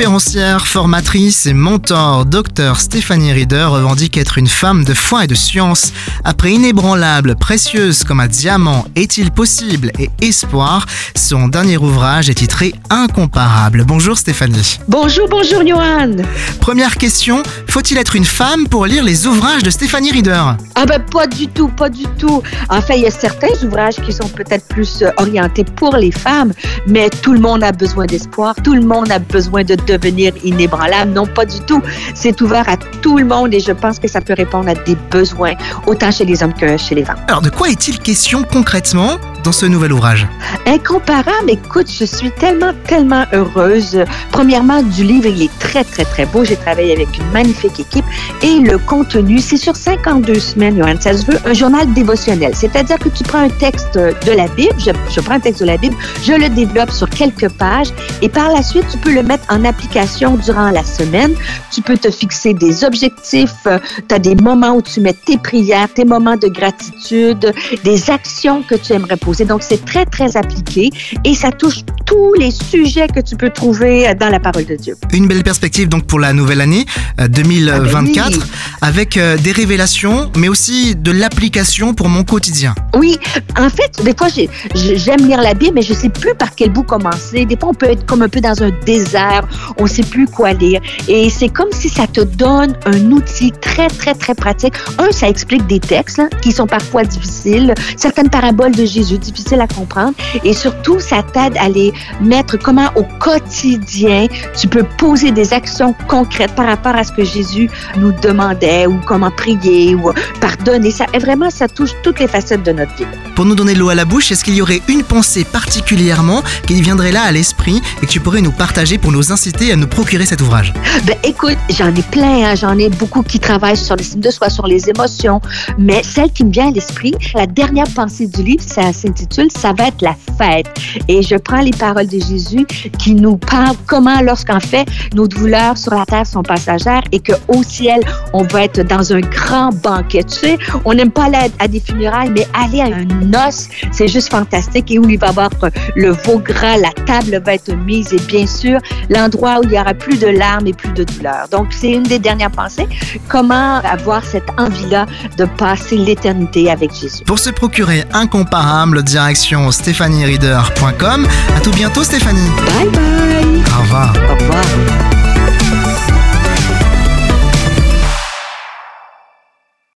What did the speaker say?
Conférencière, formatrice et mentor, Dr Stéphanie Rieder revendique être une femme de foi et de science. Après Inébranlable, Précieuse comme un diamant, Est-il possible et Espoir, son dernier ouvrage est titré Incomparable. Bonjour Stéphanie. Bonjour, bonjour Johan. Première question, faut-il être une femme pour lire les ouvrages de Stéphanie Rieder Ah ben pas du tout, pas du tout. Enfin, il y a certains ouvrages qui sont peut-être plus euh, orientés pour les femmes, mais tout le monde a besoin d'espoir, tout le monde a besoin de devenir inébranlable. Non, pas du tout. C'est ouvert à tout le monde et je pense que ça peut répondre à des besoins, autant chez les hommes que chez les femmes. Alors de quoi est-il question concrètement dans ce nouvel ouvrage? Incomparable, écoute, je suis tellement, tellement heureuse. Premièrement, du livre, il est très, très, très beau. J'ai travaillé avec une magnifique et le contenu, c'est sur 52 semaines, Johan. Ça se veut un journal dévotionnel. C'est-à-dire que tu prends un texte de la Bible, je, je prends un texte de la Bible, je le développe sur quelques pages et par la suite, tu peux le mettre en application durant la semaine. Tu peux te fixer des objectifs. Tu as des moments où tu mets tes prières, tes moments de gratitude, des actions que tu aimerais poser. Donc, c'est très, très appliqué et ça touche tous les sujets que tu peux trouver dans la parole de Dieu. Une belle perspective donc pour la nouvelle année euh, 2024 Ah ben oui. avec euh, des révélations mais aussi de l'application pour mon quotidien. Oui, en fait, des fois, j'ai- j'ai- j'aime lire la Bible, mais je sais plus par quel bout commencer. Des fois, on peut être comme un peu dans un désert, on sait plus quoi lire. Et c'est comme si ça te donne un outil très, très, très pratique. Un, ça explique des textes là, qui sont parfois difficiles, certaines paraboles de Jésus difficiles à comprendre. Et surtout, ça t'aide à les mettre comment au quotidien, tu peux poser des actions concrètes par rapport à ce que Jésus nous demandait ou comment prier ou pardonner. Ça, vraiment, ça touche toutes les facettes de notre vie. Pour nous donner l'eau à la bouche, est-ce qu'il y aurait une pensée particulièrement qui viendrait là à l'esprit et que tu pourrais nous partager pour nous inciter à nous procurer cet ouvrage? Ben, écoute, j'en ai plein, hein. j'en ai beaucoup qui travaillent sur les signes de soi, sur les émotions, mais celle qui me vient à l'esprit, la dernière pensée du livre, ça s'intitule Ça va être la fête. Et je prends les paroles de Jésus qui nous parlent comment, lorsqu'en fait, nos douleurs sur la terre sont passagères et qu'au ciel, on va être dans un grand banquet. Tu sais, on n'aime pas aller à des funérailles, mais aller à un noce, c'est juste fantastique et où il va y avoir le veau gras, la table va être mise et bien sûr, l'endroit où il y aura plus de larmes et plus de douleurs. Donc, c'est une des dernières pensées. Comment avoir cette envie-là de passer l'éternité avec Jésus? Pour se procurer incomparable, direction stéphaniereader.com. À tout bientôt Stéphanie. Bye bye! Au revoir. Au revoir.